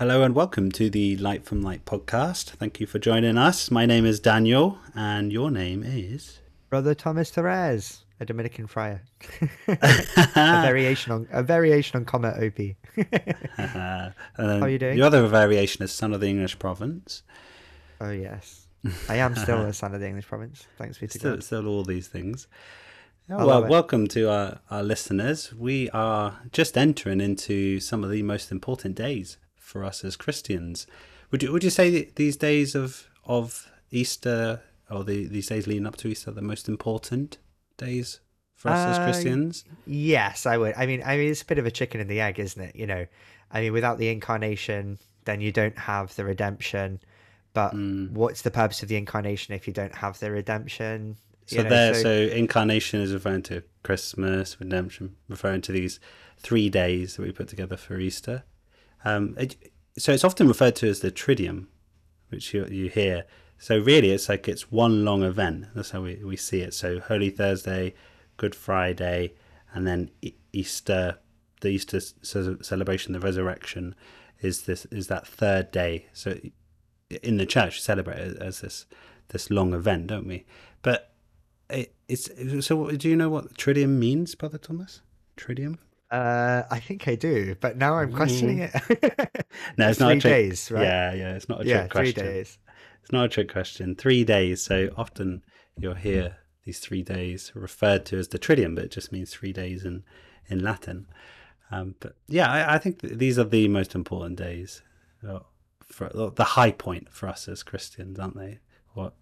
Hello and welcome to the Light from Light podcast. Thank you for joining us. My name is Daniel, and your name is Brother Thomas Therese, a Dominican friar. a variation on a variation on Comet OP. Um, How are you doing? Your other variation is Son of the English Province. Oh yes, I am still a son of the English province. Thanks to Still, still all these things. I oh, well, welcome to our, our listeners. We are just entering into some of the most important days for us as Christians. Would you would you say these days of of Easter or the, these days leading up to Easter are the most important days for us as Uh, Christians? Yes, I would. I mean, I mean, it's a bit of a chicken and the egg, isn't it? You know, I mean, without the incarnation, then you don't have the redemption. But Mm. what's the purpose of the incarnation if you don't have the redemption? You So know, there, so, incarnation is referring to Christmas, redemption, referring to these three days that we put together for Easter. Um, it, so it's often referred to as the Triduum, which you you hear. So really, it's like it's one long event. That's how we, we see it. So Holy Thursday, Good Friday, and then Easter, the Easter celebration, the resurrection, is this is that third day. So in the church, we celebrate it as this this long event, don't we? But it, it's so. Do you know what Triduum means, Brother Thomas? Triduum? Uh, I think I do, but now I'm questioning it. No, it's not a Three trick. days, right? Yeah, yeah, it's not a trick yeah, three question. days. It's not a trick question. Three days. So often you'll hear these three days referred to as the Triduum, but it just means three days in in Latin. Um, but yeah, I, I think th- these are the most important days, uh, for the high point for us as Christians, aren't they? What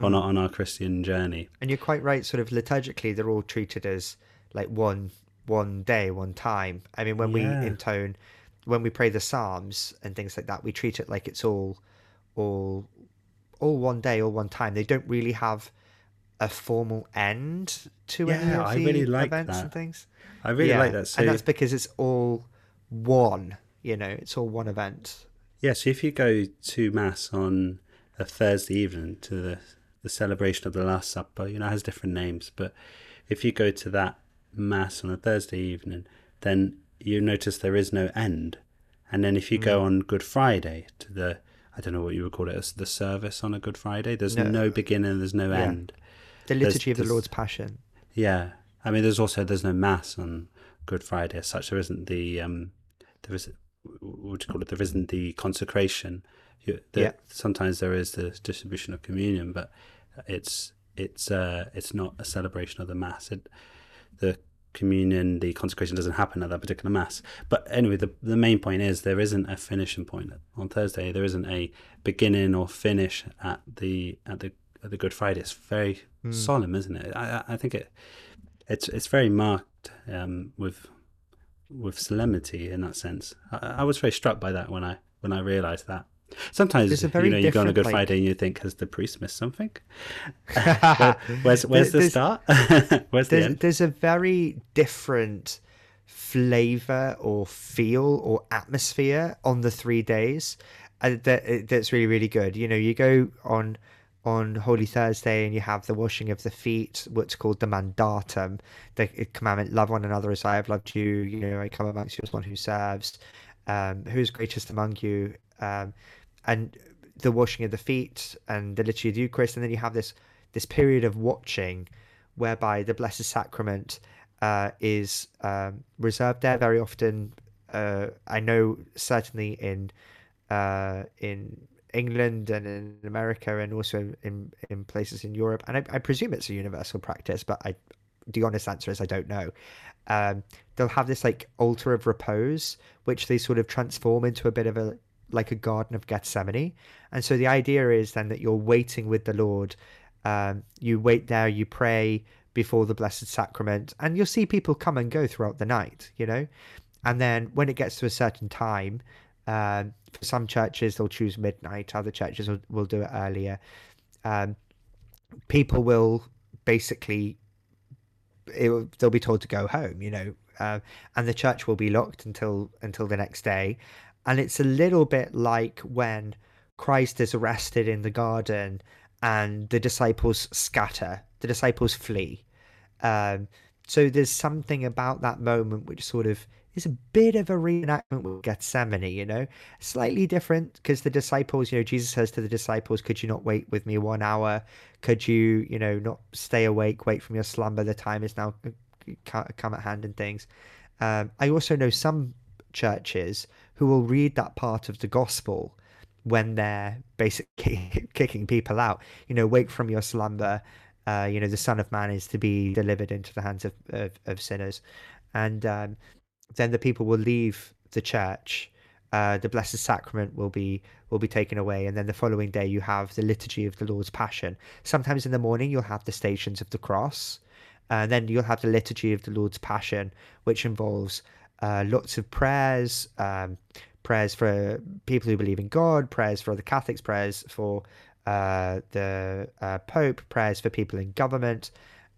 on Mm. our, on our Christian journey? And you're quite right. Sort of liturgically, they're all treated as like one one day, one time. I mean, when Yeah. we intone, when we pray the psalms and things like that, we treat it like it's all all all one day, all one time. They don't really have a formal end to any Yeah, of I the really like events that. and things. I really yeah, like that. So and that's because it's all one. You know, it's all one event. Yeah, so if you go to mass on a Thursday evening to the the celebration of the Last Supper, you know, it has different names, but if you go to that mass on a Thursday evening, then you notice there is no end. And then if you go on Good Friday to the I don't know what you would call it, as the service on a Good Friday, there's no, No. beginning, there's no Yeah. end. The There's- liturgy of the Lord's Passion. Yeah, I mean, there's also there's no mass on Good Friday as such. There isn't the um, there is what do you call it? There isn't the consecration. You, the, Yeah. Sometimes there is the distribution of communion, but it's it's uh, it's not a celebration of the mass. It, the communion, the consecration doesn't happen at that particular mass. But anyway, the the main point is there isn't a finishing point on Thursday. There isn't a beginning or finish at the at the at the Good Friday. It's very solemn, isn't it? I I- I think it it's it's very marked um, with with solemnity in that sense. I, I was very struck by that when I when I realised that. Sometimes you know you go on a Good like- Friday and you think, has the priest missed something? Where- where's where's the start? where's the there's, end? there's a very different flavor or feel or atmosphere on the three days uh, that uh, that's really really good you know you go on on holy thursday and you have the washing of the feet what's called the mandatum the commandment love one another as i have loved you you know i come amongst you as one who serves um who is greatest among you um and the washing of the feet and the liturgy of the eucharist and then you have this this period of watching whereby the Blessed Sacrament uh, is um, reserved there very often. Uh, I know certainly in uh, in England and in America and also in in places in Europe, and I, I presume it's a universal practice, but I the honest answer is I don't know. Um, they'll have this like altar of repose, which they sort of transform into a bit of a like a garden of Gethsemane, and so the idea is then that you're waiting with the Lord. Um, you wait there, you pray before the Blessed Sacrament, and you'll see people come and go throughout the night, you know. And then when it gets to a certain time, um, for some churches they'll choose midnight, other churches will, will do it earlier. Um, people will basically it, they'll be told to go home, you know, uh, and the church will be locked until until the next day. And it's a little bit like when Christ is arrested in the garden and the disciples scatter, the disciples flee. Um, so there's something about that moment which sort of is a bit of a reenactment with Gethsemane, you know, slightly different because the disciples, you know, Jesus says to the disciples, "Could you not wait with me one hour? Could you, you know, not stay awake, wait from your slumber? The time is now uh, come at hand." And things. Um, I also know some churches who will read that part of the gospel when they're basically kicking people out. You know, wake from your slumber. Uh, you know, the Son of Man is to be delivered into the hands of, of, of sinners. And um, then the people will leave the church. Uh, the Blessed Sacrament will be will be taken away, and then the following day you have the liturgy of the Lord's Passion. Sometimes in the morning you'll have the Stations of the Cross, and then you'll have the liturgy of the Lord's Passion, which involves uh, lots of prayers, um, prayers for people who believe in God, prayers for the Catholics, prayers for uh, the uh, Pope, prayers for people in government,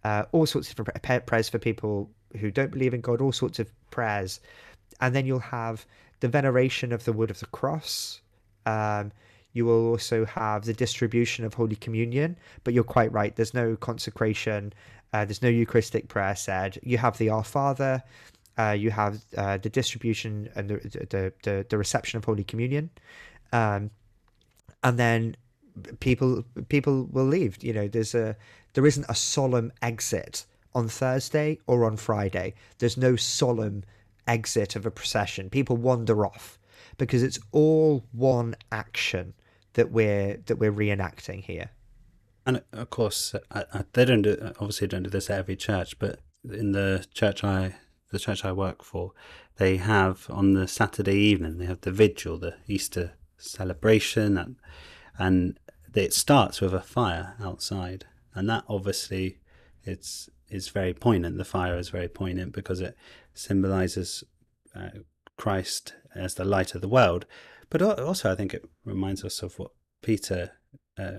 uh, all sorts of prayers for people who don't believe in God, all sorts of prayers. And then you'll have the veneration of the wood of the cross. Um, you will also have the distribution of Holy Communion, but you're quite right. There's no consecration. Uh, there's no Eucharistic prayer said. You have the Our Father. Uh, you have uh, the distribution and the, the, the the reception of Holy Communion, um, and then people people will leave. You know, there's a there isn't a solemn exit on Thursday or on Friday. There's no solemn exit of a procession. People wander off because it's all one action that we're that we're reenacting here. And of course, I, I, they don't do, obviously don't do this at every church, but in the church I the church I work for, they have on the Saturday evening they have the vigil, the Easter celebration, and and it starts with a fire outside, and that obviously it's is very poignant. The fire is very poignant because it symbolizes uh, Christ as the light of the world. But also, I think it reminds us of what Peter, uh,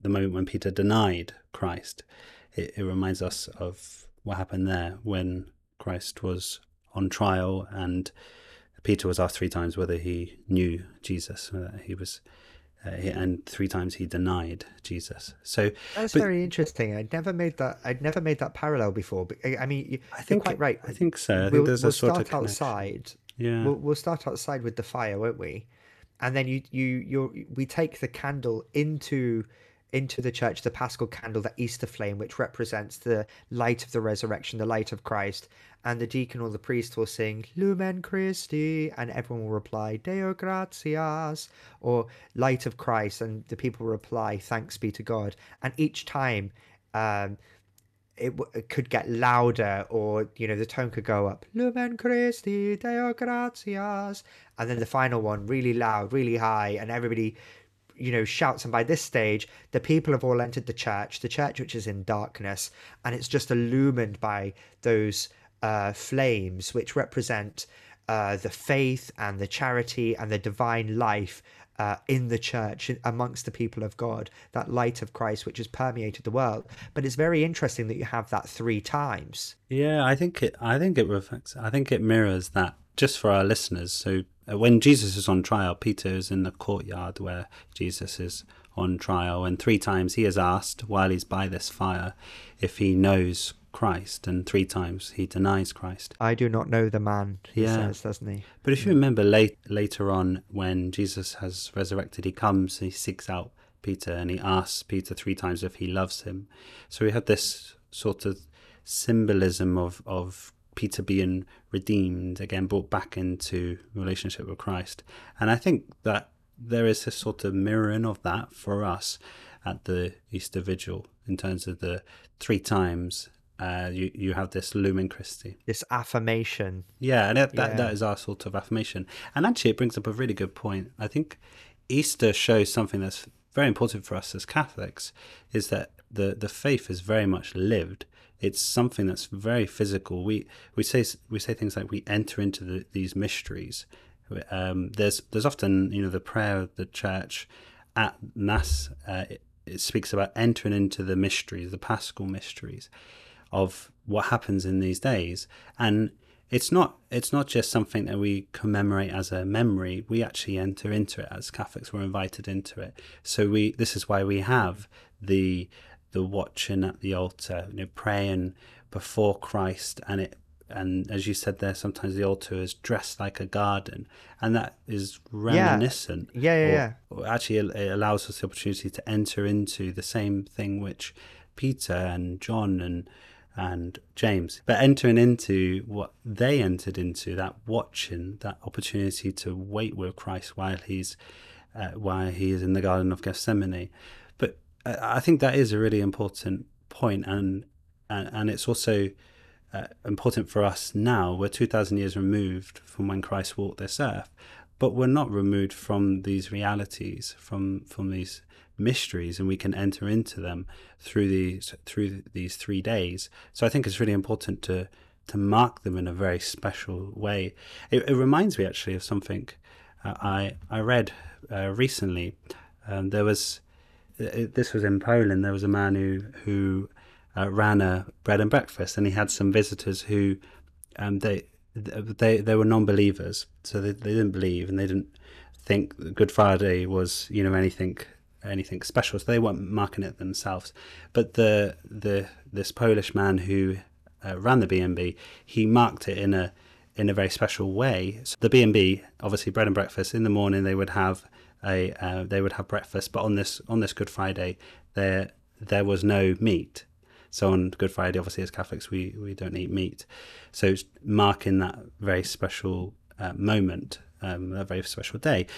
the moment when Peter denied Christ. It, it reminds us of what happened there when Christ was on trial and Peter was asked three times whether he knew Jesus. Uh, he was uh, and three times he denied Jesus. So that's but, very interesting. I'd never made that. I'd never made that parallel before. But I mean, I think quite right. I think so. I we'll, there's we'll a sort start of outside. Yeah, we'll, we'll start outside with the fire, won't we? And then you you you we take the candle into into the church the paschal candle, the Easter flame, which represents the light of the resurrection, the light of Christ. And the deacon or the priest will sing Lumen Christi, and everyone will reply Deo gratias, or Light of Christ, and the people reply Thanks be to God. And each time, um, it, it, could get louder or you know the tone could go up lumen christi deo gratias and then the final one really loud really high and everybody you know, shouts. And by this stage, the people have all entered the church, the church which is in darkness, and it's just illumined by those uh, flames which represent uh, the faith and the charity and the divine life uh, in the church amongst the people of God, that light of Christ which has permeated the world. But it's very interesting that you have that three times. Yeah, I think it. I think it reflects. I think it mirrors that just for our listeners. So uh, when Jesus is on trial, Peter is in the courtyard where Jesus is on trial, and three times he is asked while he's by this fire if he knows Christ, and three times he denies Christ. I do not know the man, he yeah. says, doesn't he? But if you hmm. remember late, later on, when Jesus has resurrected, he comes, he seeks out Peter, and he asks Peter three times if he loves him. So we had this sort of symbolism of, of Peter being redeemed, again brought back into relationship with Christ. And I think that there is a sort of mirroring of that for us at the Easter Vigil in terms of the three times uh, you you have this lumen Christi, this affirmation. Yeah, and that, yeah. that is our sort of affirmation. And actually, it brings up a really good point. I think Easter shows something that's very important for us as Catholics, is that the the faith is very much lived it's something that's very physical. We we say we say things like we enter into the, these mysteries. Um, there's there's often you know the prayer of the church at mass. Uh, it, it speaks about entering into the mysteries, the Paschal mysteries, of what happens in these days, and it's not it's not just something that we commemorate as a memory we actually enter into it as catholics we're invited into it so we this is why we have the the watching at the altar, you know, praying before Christ, and it and as you said there, sometimes the altar is dressed like a garden, and that is reminiscent. Yeah, yeah, yeah. Or, or actually, it allows us the opportunity to enter into the same thing which Peter and John and and James, but entering into what they entered into, that watching, that opportunity to wait with Christ while he's uh, while he is in the Garden of Gethsemane. But uh, I think that is a really important point, and and, and it's also uh, important for us now. We're 2,000 years removed from when Christ walked this earth, but we're not removed from these realities, from, from these mysteries, and we can enter into them through these through these three days. So I think it's really important to to mark them in a very special way. It, it reminds me actually of something uh, I I read uh, recently. Um, there was uh, this was in Poland. There was a man who who uh, ran a bread and breakfast, and he had some visitors who um, they they they were non-believers, so they, they didn't believe and they didn't think Good Friday was you know anything anything special, so they weren't marking it themselves. But the the this Polish man who uh, ran the B and B, he marked it in a in a very special way. So the B and B, obviously bread and breakfast in the morning, they would have a uh, they would have breakfast, but on this on this Good Friday, there there was no meat. So on Good Friday, obviously as Catholics, we, we don't eat meat. So it's marking that very special uh, moment, um, a very special day.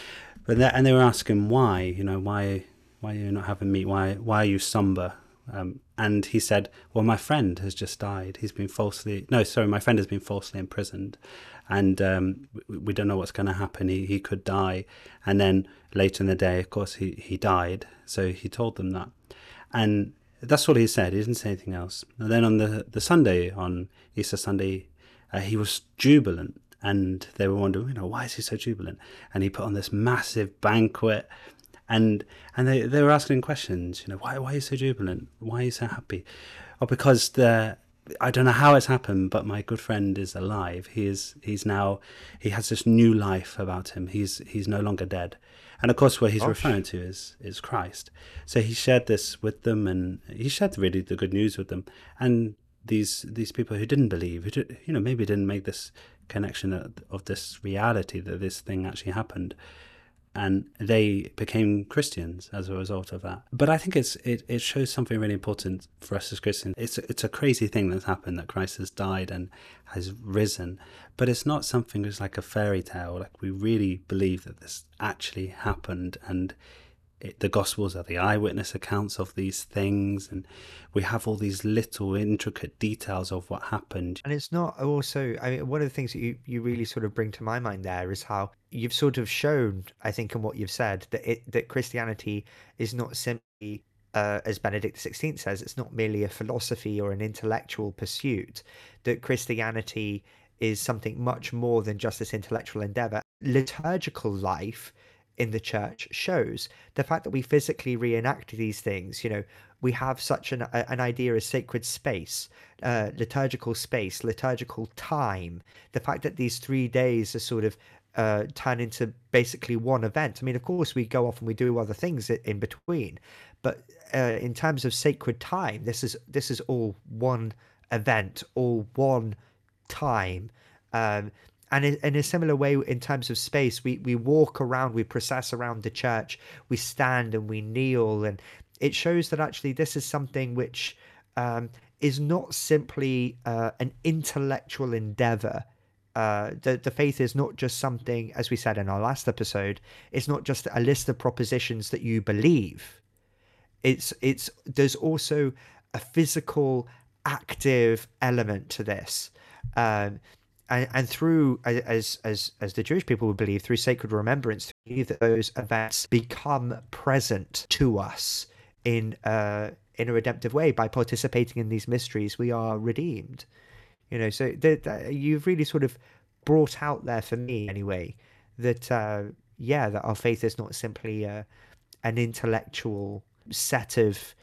But and they were asking why, you know, why why are you not having meat? Why why are you somber? Um, and he said, well, my friend has just died. He's been falsely no, sorry, my friend has been falsely imprisoned, and um, we, we, don't know what's going to happen. He he could die, and then later in the day, of course, he he died. So he told them that, and that's all he said. He didn't say anything else. And then on the, the Sunday, on Easter Sunday, uh, he was jubilant. And they were wondering, you know, why is he so jubilant? And he put on this massive banquet. And and they, they were asking questions, you know, why why are you so jubilant? Why are you so happy? Oh, because the I don't know how it's happened, but my good friend is alive. He is he's now he has this new life about him. He's he's no longer dead. And of course, what he's referring to is is Christ. So he shared this with them, and he shared really the good news with them. And these these people who didn't believe, who did, you know maybe didn't make this connection of, of this reality that this thing actually happened, and they became Christians as a result of that. But I think it's it, it shows something really important for us as Christians. It's it's a crazy thing that's happened that Christ has died and has risen, but it's not something that's like a fairy tale. Like we really believe that this actually happened and it, the Gospels are the eyewitness accounts of these things, and we have all these little intricate details of what happened. And it's not also, I mean, one of the things that you, you really sort of bring to my mind there is how you've sort of shown, I think, in what you've said, that it, that Christianity is not simply uh, as Benedict XVI says, it's not merely a philosophy or an intellectual pursuit, that Christianity is something much more than just this intellectual endeavor. Liturgical life in the church shows the fact that we physically reenact these things you know we have such an, an idea of sacred space uh, liturgical space liturgical time the fact that these three days are sort of uh, turn into basically one event. I mean, of course, we go off and we do other things in between, but uh, in terms of sacred time, this is this is all one event, all one time. Um, and in, a similar way in terms of space we we walk around we process around the church we stand and we kneel. And it shows that actually this is something which um, is not simply uh, an intellectual endeavor. Uh, the, the faith is not just something as we said in our last episode it's not just a list of propositions that you believe. It's it's there's also a physical active element to this. Um, and, and through as as as the Jewish people would believe through sacred remembrance, believe that those events become present to us in uh, in a redemptive way by participating in these mysteries. We are redeemed, you know. So the, you've really sort of brought out there for me anyway that uh, yeah that our faith is not simply uh, an intellectual set of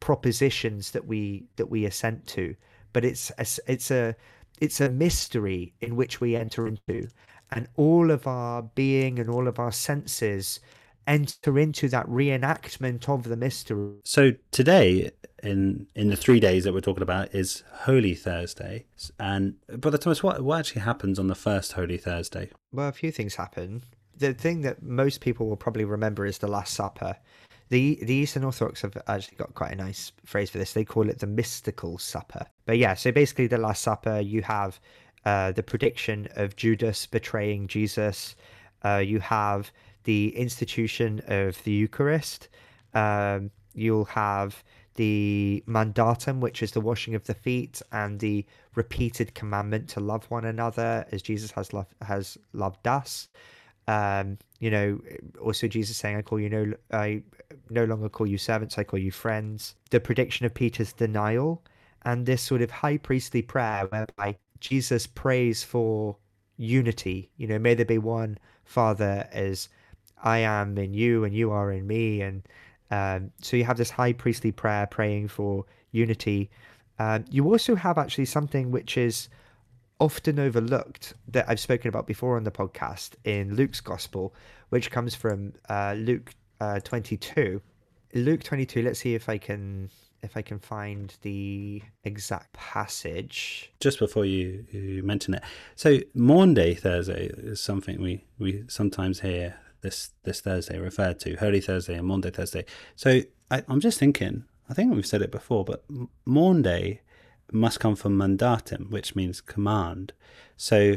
propositions that we that we assent to, but it's a, it's a it's a mystery in which we enter into and all of our being and all of our senses enter into that reenactment of the mystery. So today, in in the three days that we're talking about, is Holy Thursday, and Brother Thomas, what what actually happens on the first Holy Thursday? Well, a few things happen. The thing that most people will probably remember is the Last Supper. The the Eastern Orthodox have actually got quite a nice phrase for this. They call it the mystical supper. But yeah, so basically the Last Supper, you have uh, the prediction of Judas betraying Jesus. Uh, you have the institution of the Eucharist. Um, you'll have the mandatum, which is the washing of the feet, and the repeated commandment to love one another as Jesus has loved has loved us. Um, you know, also Jesus saying, "I call you no, I no longer call you servants, I call you friends." The prediction of Peter's denial, and this sort of high priestly prayer whereby Jesus prays for unity. You know, may there be one Father as I am in you and you are in me, and um, so you have this high priestly prayer praying for unity. Um, you also have actually something which is often overlooked that I've spoken about before on the podcast in Luke's Gospel, which comes from uh, Luke uh, 22. Luke 22. Let's see if I can if I can find the exact passage. Just before you, you mention it, so Maundy Thursday is something we we sometimes hear this this Thursday referred to Holy Thursday and Maundy Thursday. So I, I'm just thinking. I think we've said it before, but Maundy must come from mandatum, which means command. So,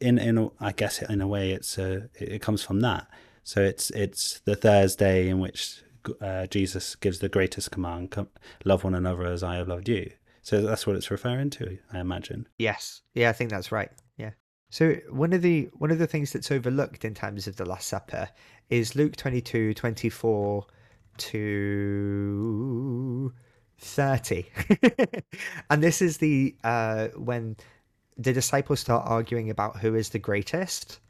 in in I guess in a way, it's a, it comes from that. So it's it's the Thursday in which uh, Jesus gives the greatest command: love one another as I have loved you. So that's what it's referring to, I imagine. Yes, yeah, I think that's right. Yeah. So one of the one of the things that's overlooked in terms of the Last Supper is Luke 22, 24 to 30. and this is the uh, when the disciples start arguing about who is the greatest.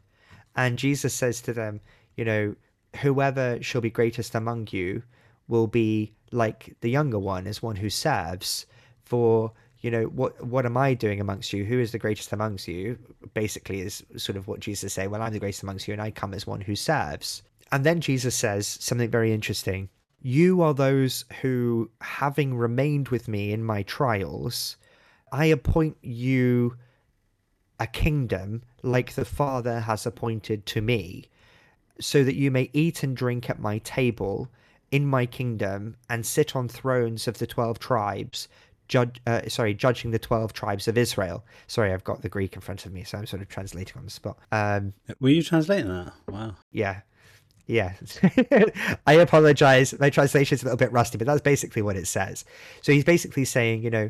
And Jesus says to them, you know, whoever shall be greatest among you will be like the younger one as one who serves. For, you know, what what am I doing amongst you? Who is the greatest amongst you? Basically is sort of what Jesus say, well, I'm the greatest amongst you, and I come as one who serves. And then Jesus says something very interesting. You are those who, having remained with me in my trials, I appoint you a kingdom like the Father has appointed to me, so that you may eat and drink at my table in my kingdom and sit on thrones of the 12 tribes judge uh, sorry judging the 12 tribes of israel. Sorry i've got the greek in front of me so i'm sort of translating on the spot. Um were you translating that? Wow. Yeah yeah, I apologize. My translation is a little bit rusty, but that's basically what it says. So he's basically saying, you know,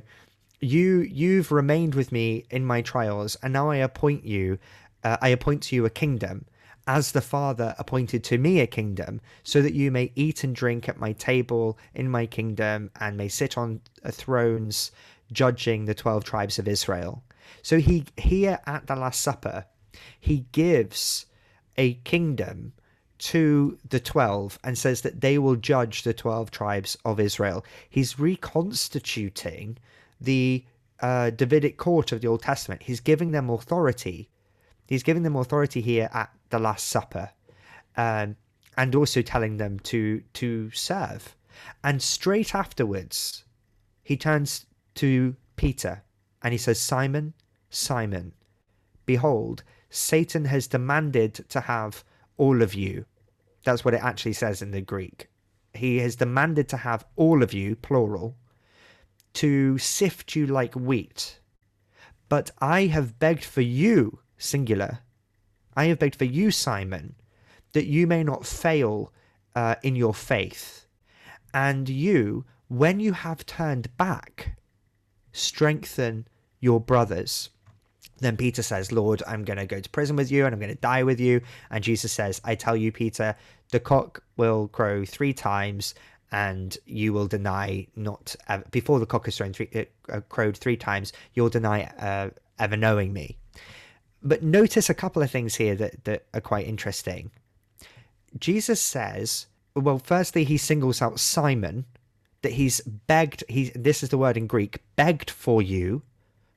you you've remained with me in my trials, and now I appoint you. Uh, I appoint to you a kingdom, as the Father appointed to me a kingdom, so that you may eat and drink at my table in my kingdom, and may sit on uh, thrones, judging the twelve tribes of Israel. So he here at the Last Supper, he gives a kingdom to the 12 and says that they will judge the 12 tribes of Israel. He's reconstituting the uh, Davidic court of the Old Testament. He's giving them authority. He's giving them authority here at the Last Supper, um, and also telling them to to serve. And straight afterwards, he turns to Peter and he says, "Simon, Simon, behold, Satan has demanded to have all of you. That's what it actually says in the Greek. He has demanded to have all of you, plural, to sift you like wheat. But I have begged for you, singular. I have begged for you, Simon, that you may not fail uh, in your faith. And you, when you have turned back, strengthen your brothers. Then Peter says, Lord, I'm going to go to prison with you and I'm going to die with you. And Jesus says, I tell you, Peter, the cock will crow three times and you will deny not before the cock has thrown three, uh, uh, crowed three times you'll deny uh, ever knowing me but notice a couple of things here that, that are quite interesting jesus says well firstly he singles out simon that he's begged he this is the word in greek begged for you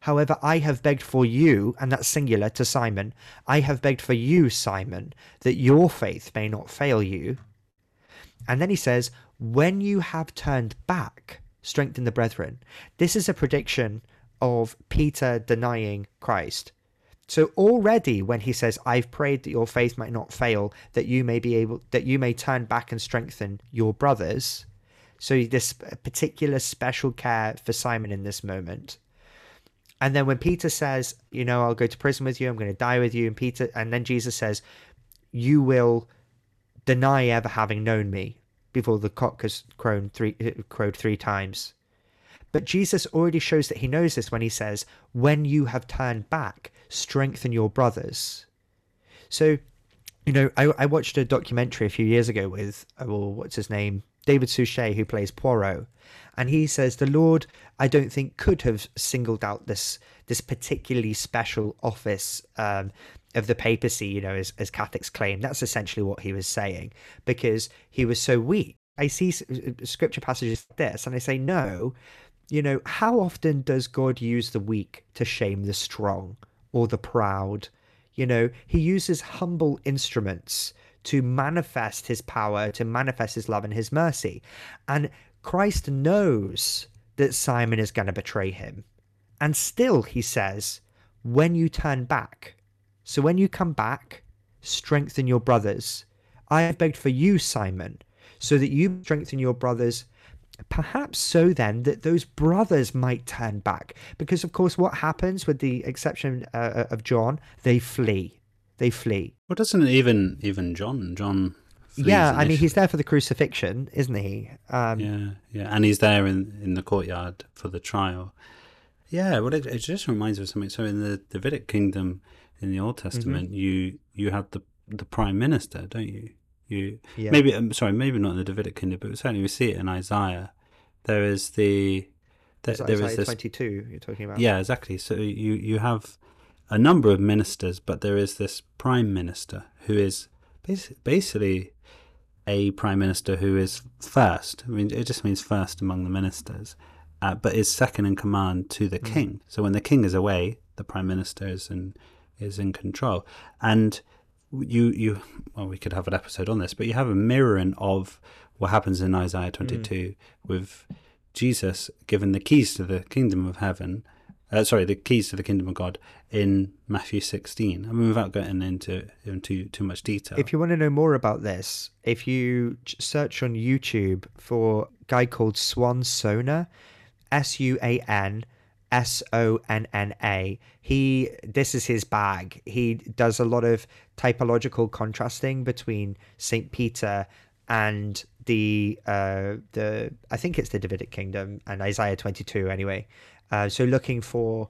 However, I have begged for you, and that's singular to Simon, I have begged for you, Simon, that your faith may not fail you. And then he says, When you have turned back, strengthen the brethren. This is a prediction of Peter denying Christ. So already when he says, I've prayed that your faith might not fail, that you may be able that you may turn back and strengthen your brothers. So this particular special care for Simon in this moment. And then when Peter says, you know, I'll go to prison with you, I'm going to die with you, and Peter, and then Jesus says, you will deny ever having known me before the cock has crowed three, crowed three times. But Jesus already shows that he knows this when he says, when you have turned back, strengthen your brothers. So, you know, I, I watched a documentary a few years ago with, uh, well, what's his name? David Suchet, who plays Poirot, and he says the Lord, I don't think, could have singled out this this particularly special office um, of the papacy, you know, as, as Catholics claim. That's essentially what he was saying because he was so weak. I see uh, scripture passages like this, and I say, no, you know, how often does God use the weak to shame the strong or the proud? You know, he uses humble instruments to manifest his power, to manifest his love and his mercy. And Christ knows that Simon is going to betray him. And still, he says, when you turn back, so when you come back, strengthen your brothers. I have begged for you, Simon, so that you strengthen your brothers perhaps so then that those brothers might turn back because of course what happens with the exception uh, of john they flee they flee. Well, doesn't even even John John? Yeah, I mean he's there for the crucifixion, isn't he? Um, yeah, yeah, and he's there in in the courtyard for the trial. Yeah, well, it, it just reminds me of something. So in the Davidic kingdom in the Old mm-hmm. Testament, mm-hmm. you you have the the prime minister, don't you? You yeah. maybe I'm um, sorry, maybe not in the Davidic kingdom, but certainly we see it in Isaiah. There is the there, there is this, 22 you're talking about. Yeah, exactly. So you you have a number of ministers, but there is this prime minister who is basically a prime minister who is first. I mean, it just means first among the ministers, uh, but is second in command to the mm. king. So when the king is away, the prime minister is in is in control. And you you well, we could have an episode on this, but you have a mirroring of what happens in Isaiah twenty two mm. with Jesus given the keys to the kingdom of heaven uh, sorry, the keys to the kingdom of God in Matthew 16. I mean, without getting into into too much detail. If you want to know more about this, if you search on YouTube for a guy called Suan Sonna, S U A N S O N N A. He this is his bag. He does a lot of typological contrasting between Saint Peter and the uh the I think it's the Davidic kingdom and Isaiah 22 anyway. Uh, so looking for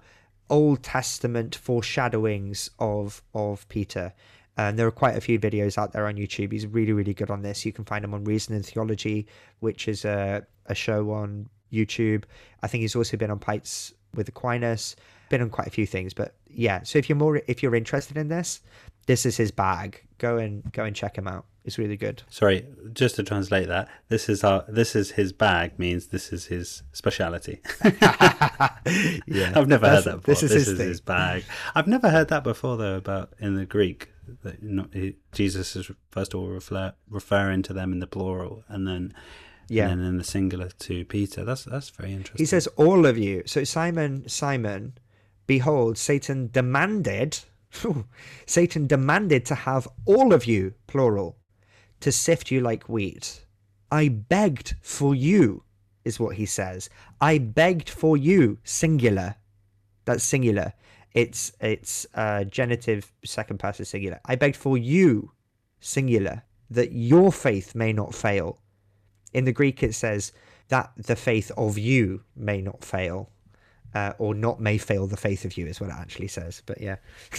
Old Testament foreshadowings of of Peter. And there are quite a few videos out there on YouTube. He's really, really good on this. You can find him on Reason and Theology, which is a, a show on YouTube. I think he's also been on Pints with Aquinas, been on quite a few things. But yeah, so if you're more if you're interested in this, this is his bag. Go and go and check him out. It's really good. Sorry, just to translate that, this is our this is his bag means this is his speciality. yeah, I've never heard that before. This is, this his, is his, bag. I've never heard that before though about in the Greek that not, he, Jesus is first of all refer, referring to them in the plural and then yeah, and then in the singular to Peter. That's that's very interesting. He says all of you. So Simon, Simon, behold, Satan demanded. Satan demanded to have all of you, plural, to sift you like wheat. I begged for you, is what he says. I begged for you, singular. That's singular. It's it's uh, genitive second person singular. I begged for you, singular, that your faith may not fail. In the Greek, it says that the faith of you may not fail, uh, or not may fail the faith of you, is what it actually says. But yeah.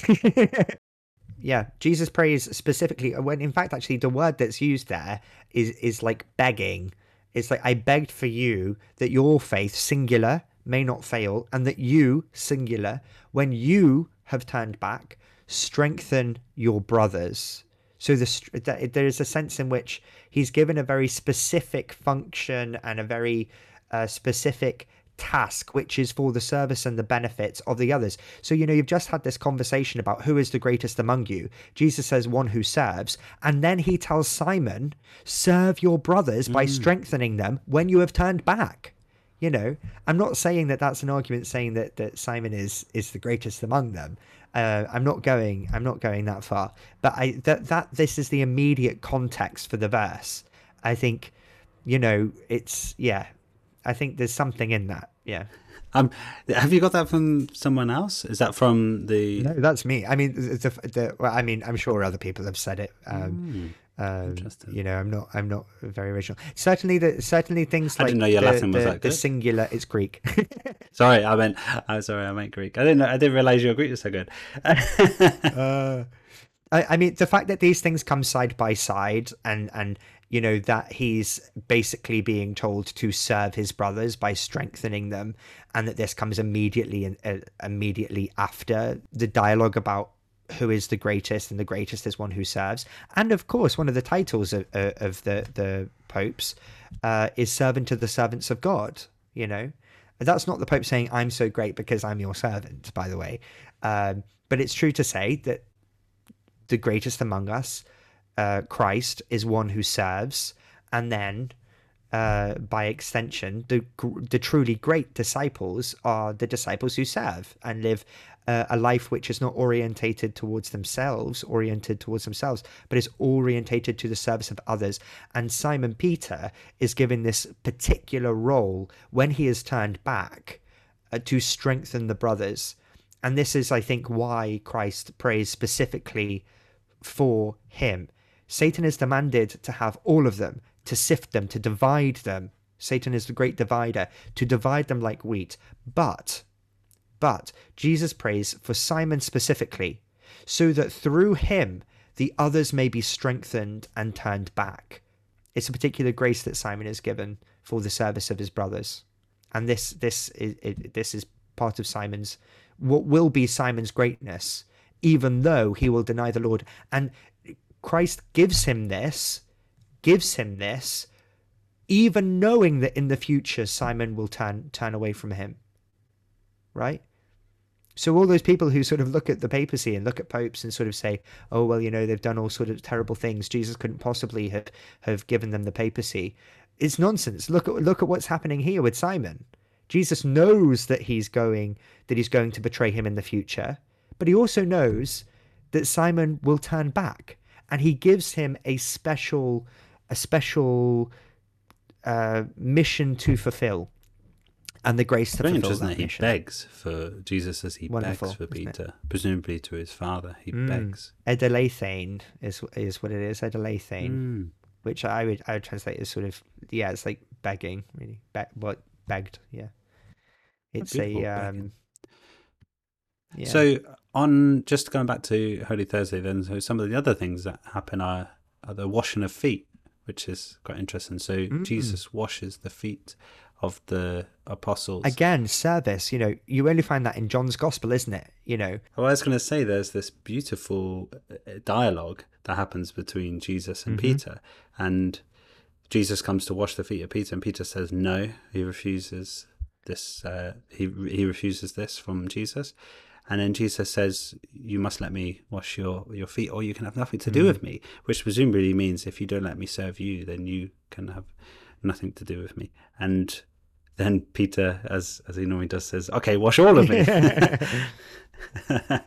yeah jesus prays specifically when in fact actually the word that's used there is is like begging. It's like i begged for you that your faith singular may not fail and that you singular when you have turned back strengthen your brothers. So the, there is a sense in which he's given a very specific function and a very uh, specific task which is for the service and the benefits of the others. So, you know, you've just had this conversation about who is the greatest among you. Jesus says, one who serves. And then he tells Simon, serve your brothers by strengthening them when you have turned back. You know, I'm not saying that that's an argument saying that, that Simon is is the greatest among them. Uh, I'm not going. I'm not going that far. But I that that this is the immediate context for the verse. I think, you know, it's yeah. I think there's something in that. Yeah. Um, have you got that from someone else? Is that from the? No, that's me. I mean, the, the, the well, I mean, I'm sure other people have said it. Um, um, Interesting. You know, I'm not. I'm not very original. Certainly, the certainly things I like didn't know your the, Latin was the, that the singular. It's Greek. Sorry, I meant. I'm sorry, I meant Greek. I didn't. know- I didn't realize your Greek was so good. Uh, I, I mean, the fact that these things come side by side, and and you know that he's basically being told to serve his brothers by strengthening them, and that this comes immediately and uh, immediately after the dialogue about who is the greatest, and the greatest is one who serves, and of course, one of the titles of uh, of the the popes uh, is servant of the servants of God. You know, that's not the Pope saying, I'm so great because I'm your servant, by the way. Um, but it's true to say that the greatest among us, uh, Christ, is one who serves. And then, uh, by extension, the, the truly great disciples are the disciples who serve and live uh, a life which is not orientated towards themselves, oriented towards themselves, but is orientated to the service of others. And Simon Peter is given this particular role when he is turned back uh, to strengthen the brothers. And this is, I think, why Christ prays specifically for him. Satan is demanded to have all of them, to sift them, to divide them. Satan is the great divider, to divide them like wheat. But, but Jesus prays for Simon specifically, so that through him the others may be strengthened and turned back. It's a particular grace that Simon is given for the service of his brothers, and this this is it, this is part of Simon's what will be Simon's greatness, even though he will deny the Lord. And Christ gives him this, gives him this, even knowing that in the future Simon will turn turn away from him. Right? So all those people who sort of look at the papacy and look at popes and sort of say, "Oh well, you know, they've done all sort of terrible things. Jesus couldn't possibly have have given them the papacy." It's nonsense. Look at look at what's happening here with Simon. Jesus knows that he's going that he's going to betray him in the future, but he also knows that Simon will turn back, and he gives him a special a special uh, mission to fulfill, and the grace to fulfill that he mission. begs for Jesus as he Wonderful, begs for? Peter, presumably to his father. He Mm. begs. Edelathane is is what it is. Edelathane, Mm. which I would I would translate as sort of yeah, it's like begging really. Be- what begged? Yeah, it's a um. Yeah. So on just going back to Holy Thursday, then so some of the other things that happen are, are the washing of feet, which is quite interesting. So Mm. Jesus washes the feet of the apostles. again, service. You know, you only find that in John's Gospel, isn't it? You know, Well, I was going to say there's this beautiful uh, dialogue that happens between Jesus and Mhm. Peter, and Jesus comes to wash the feet of Peter, and Peter says no. He refuses this. Uh, he he refuses this from Jesus, and then Jesus says, "You must let me wash your your feet, or you can have nothing to do mm. with me." Which presumably means if you don't let me serve you, then you can have nothing to do with me. And then Peter, as as he normally does, says, "Okay, wash all of me."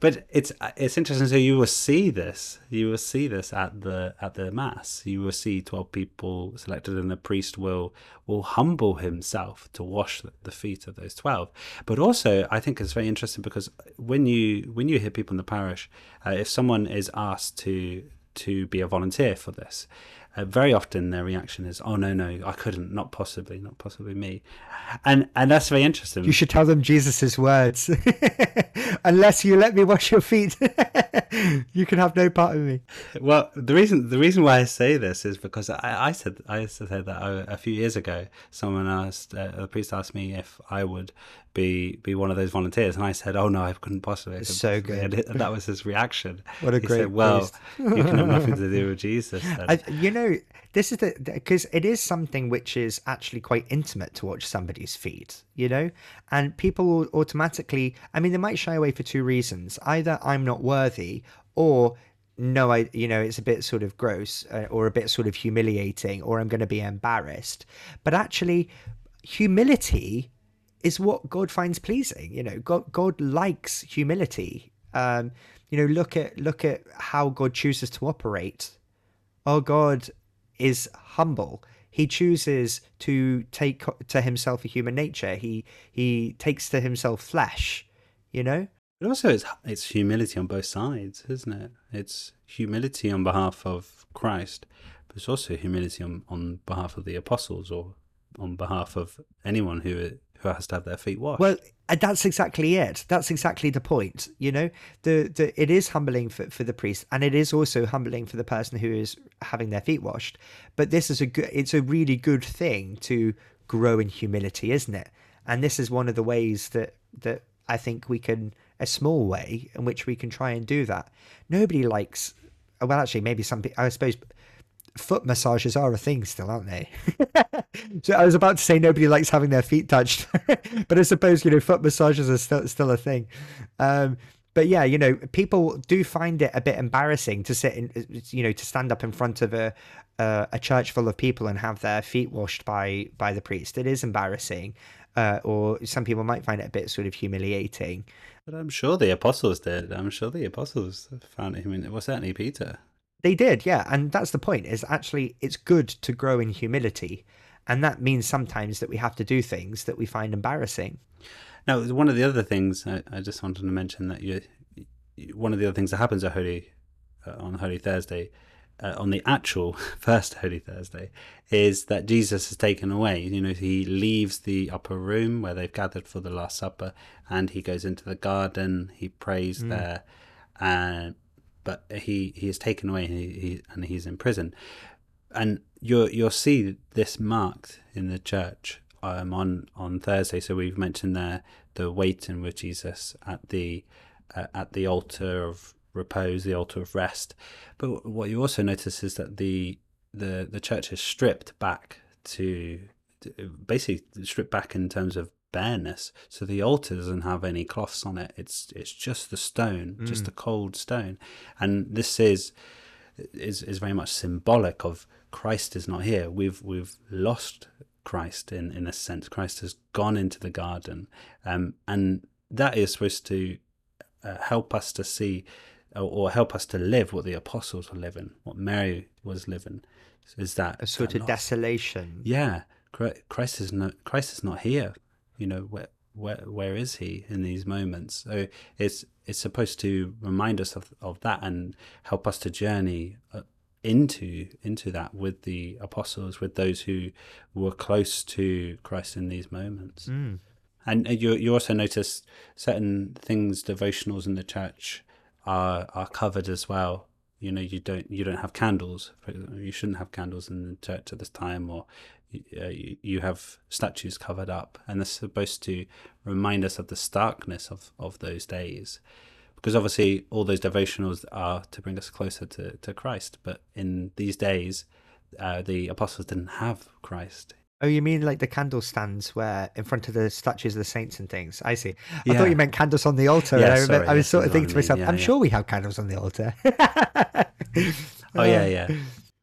but it's it's interesting. So you will see this. You will see this at the at the mass. You will see twelve people selected, and the priest will will humble himself to wash the- feet of those twelve. But also, I think it's very interesting because when you when you hear people in the parish, uh, if someone is asked to to be a volunteer for this. Uh, very often their reaction is, "Oh no, no, I couldn't, not possibly, not possibly me," and and that's very interesting. you should tell them Jesus's words. Unless you let me wash your feet, you can have no part of me. Well, the reason the reason why I say this is because I, I said I said that a, a few years ago. Someone asked uh, a priest asked me if I would be be one of those volunteers?" And I said, "Oh no, I couldn't possibly." I couldn't So good. And that was his reaction. What a He great said, "Well, you can have nothing to do with Jesus." I, you know, this is the because it is something which is actually quite intimate to watch somebody's feet, you know, and people will automatically. I mean, they might shy away for two reasons: either I'm not worthy, or no, I, you know, it's a bit sort of gross, uh, or a bit sort of humiliating, or I'm going to be embarrassed. But actually, humility is what God finds pleasing. You know, God God likes humility. Um, you know, look at look at how God chooses to operate our God is humble. He chooses to take to himself a human nature. He he takes to himself flesh. You know. But also, it's it's humility on both sides, isn't it? It's humility on behalf of Christ, but it's also humility on, on behalf of the apostles or on behalf of anyone who who has to have their feet washed. Well, uh, that's exactly it. That's exactly the point. You know, the the it is humbling for, for the priest, and it is also humbling for the person who is having their feet washed. But this is a good. It's a really good thing to grow in humility, isn't it? And this is one of the ways that that I think we can a small way in which we can try and do that. Nobody likes. Well, actually, maybe some. I suppose foot massages are a thing still, aren't they? so I was about to say nobody likes having their feet touched, but I suppose you know foot massages are still still a thing. Um, but yeah, you know, people do find it a bit embarrassing to sit in, you know, to stand up in front of a uh, a church full of people and have their feet washed by by the priest. It is embarrassing, uh, or some people might find it a bit sort of humiliating. but I'm sure the apostles did. I'm sure the apostles found him in. Well, certainly Peter. They did, yeah, and that's the point. Is actually it's good to grow in humility, and that means sometimes that we have to do things that we find embarrassing. Now, one of the other things I, I just wanted to mention that you, one of the other things that happens at Holy uh, on Holy Thursday, uh, on the actual first Holy Thursday, is that Jesus is taken away. You know, he leaves the upper room where they've gathered for the Last Supper, and he goes into the garden. He prays there, and but he he is taken away, and, he, he, and he's in prison and you'll you'll see this marked in the church um, on on Thursday. So we've mentioned there the waiting with Jesus at the uh, at the altar of repose, the altar of rest. But what you also notice is that the the the church is stripped back to, to basically stripped back in terms of bareness. So the altar doesn't have any cloths on it. It's it's just the stone, just the cold stone, and this is is is very much symbolic of Christ is not here. We've we've lost Christ in in a sense. Christ has gone into the garden, um, and that is supposed to uh, help us to see or, or help us to live what the apostles were living, what Mary was living. Is that A sort that of loss. desolation. Yeah, Christ is not Christ is not here. You know where where where is he in these moments? So it's it's supposed to remind us of of that and help us to journey uh, into into that with the apostles, with those who were close to Christ in these moments. Mm. And uh, you you also notice certain things devotionals in the church are are covered as well. You know, you don't you don't have candles. You shouldn't have candles in the church at this time, or uh, you, you have statues covered up, and that's supposed to remind us of the starkness of of those days. Because obviously, all those devotionals are to bring us closer to, to Christ. But in these days, uh, the apostles didn't have Christ. Oh, you mean like the candle stands where in front of the statues of the saints and things? I see. I Yeah. thought you meant candles on the altar. Yeah, I, sorry, I was yes, sort of thinking to myself. Yeah, I'm yeah. sure we have candles on the altar. Oh yeah, yeah,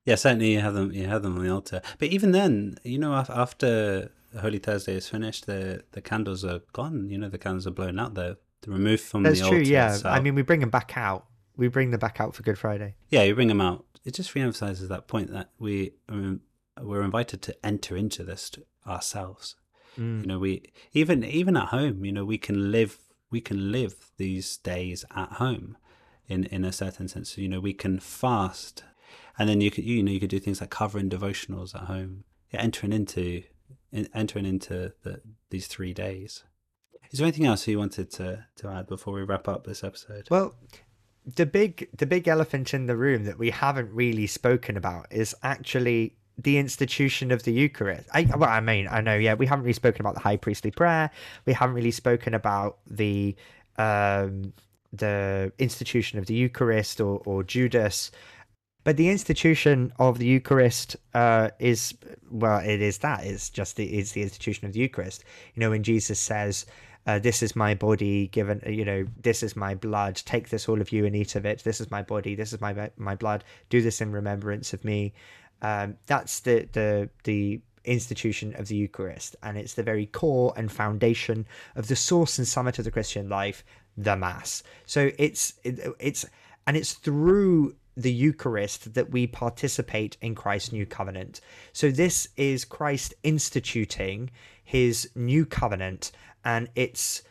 yeah. Certainly, you have them. You have them on the altar. But even then, you know, after Holy Thursday is finished, the the candles are gone. You know, the candles are blown out. They're, they're removed from That's the true. altar. That's true. Yeah. itself. I mean, we bring them back out. We bring them back out for Good Friday. yeah, you bring them out. It just reemphasizes that point that we um, we're invited to enter into this ourselves. Mm. You know, we even even at home. You know, we can live we can live these days at home, in in a certain sense. You know, we can fast, and then you could you know you could do things like covering devotionals at home, yeah, entering into in, entering into the, these three days. Is there anything else you wanted to to add before we wrap up this episode? Well, the big the big elephant in the room that we haven't really spoken about is actually the institution of the Eucharist. I, well, I mean, I know, yeah, we haven't really spoken about the high priestly prayer. We haven't really spoken about the um, the institution of the Eucharist or, or Judas. But the institution of the Eucharist uh, is well, it is that it's just the it's the institution of the Eucharist. You know, when Jesus says, uh, "This is my body given," you know, "This is my blood. Take this, all of you, and eat of it. This is my body. This is my my blood. Do this in remembrance of me." Um, that's the the the institution of the Eucharist, and it's the very core and foundation of the source and summit of the Christian life, the Mass. So it's it, it's and it's through the Eucharist that we participate in Christ's new covenant. So this is Christ instituting his new covenant, and it's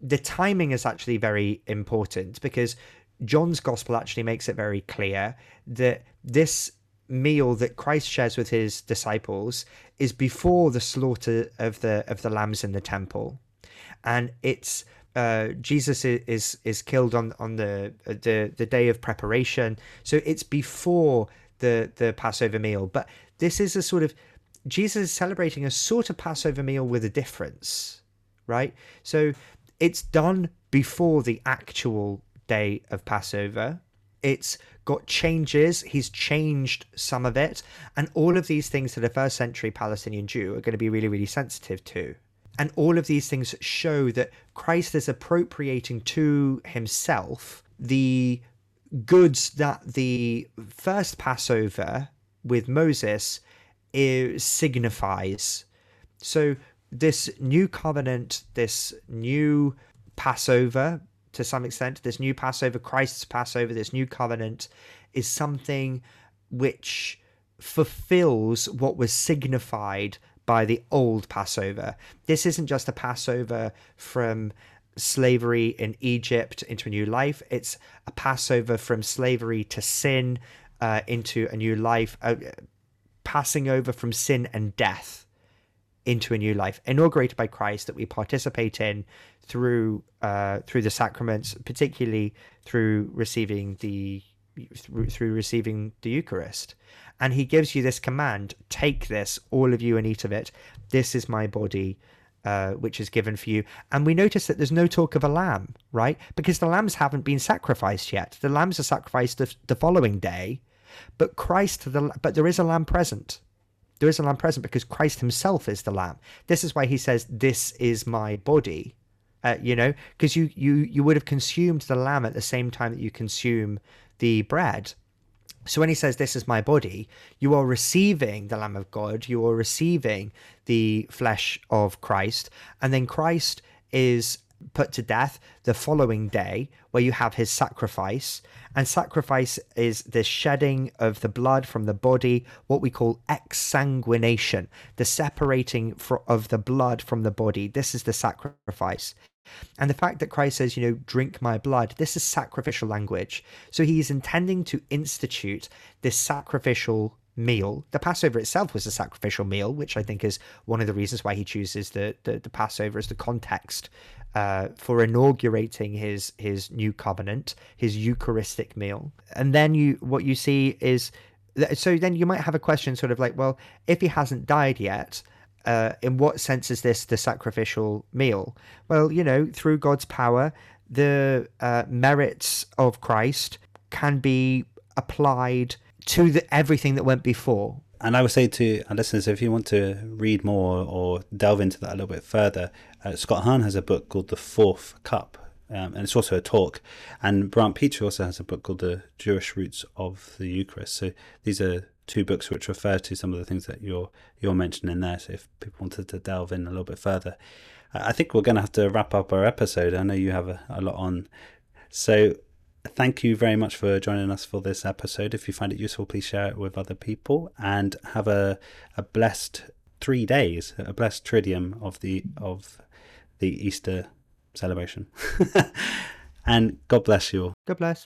the timing is actually very important because John's gospel actually makes it very clear that this meal that Christ shares with his disciples is before the slaughter of the of the lambs in the temple, and it's uh, Jesus is, is killed on on the the the day of preparation, so it's before the the Passover meal. But this is a sort of Jesus is celebrating a sort of Passover meal with a difference, right? So it's done before the actual day of Passover. It's got changes. He's changed some of it. And all of these things that a first century Palestinian Jew are going to be really, really sensitive to. And all of these things show that Christ is appropriating to himself the goods that the first Passover with Moses signifies. So, this new covenant, this new Passover, to some extent, this new Passover, Christ's Passover, this new covenant, is something which fulfills what was signified by the old Passover. This isn't just a Passover from slavery in Egypt into a new life, it's a Passover from slavery to sin uh, into a new life, uh, passing over from sin and death into a new life, inaugurated by Christ that we participate in through uh, through the sacraments, particularly through receiving the through, through receiving the Eucharist. And he gives you this command: take this, all of you, and eat of it. This is my body. Uh, which is given for you. And we notice that there's no talk of a lamb, right? Because the lambs haven't been sacrificed yet. The lambs are sacrificed the, the following day, but Christ, the, but there is a lamb present there is a lamb present because Christ himself is the lamb. This is why he says, This is my body. Uh, you know, because you, you you would have consumed the lamb at the same time that you consume the bread. So when he says, This is my body, you are receiving the Lamb of God, you are receiving the flesh of Christ, and then Christ is put to death the following day, where you have his sacrifice. And sacrifice is the shedding of the blood from the body, what we call exsanguination, the separating of the blood from the body. This is the sacrifice. And the fact that Christ says, you know, drink my blood, this is sacrificial language. So he is intending to institute this sacrificial meal. The Passover itself was a sacrificial meal, which I think is one of the reasons why he chooses the, the, the Passover as the context uh, for inaugurating his his new covenant, his Eucharistic meal. And then you what you see is so then you might have a question sort of like, well, if he hasn't died yet, uh, in what sense is this the sacrificial meal? Well, you know, through God's power, the uh, merits of Christ can be applied to the, everything that went before. And I would say to our listeners, if you want to read more or delve into that a little bit further, uh, Scott Hahn has a book called The Fourth Cup, um, and it's also a talk. And Brant Pitre also has a book called The Jewish Roots of the Eucharist. So these are two books which refer to some of the things that you're you're mentioning there. So if people wanted to delve in a little bit further, I think we're going to have to wrap up our episode. I know you have a, a lot on, so thank you very much for joining us for this episode. If you find it useful, please share it with other people and have a, a blessed three days, a blessed triduum of the of the Easter celebration. and God bless you all. God bless.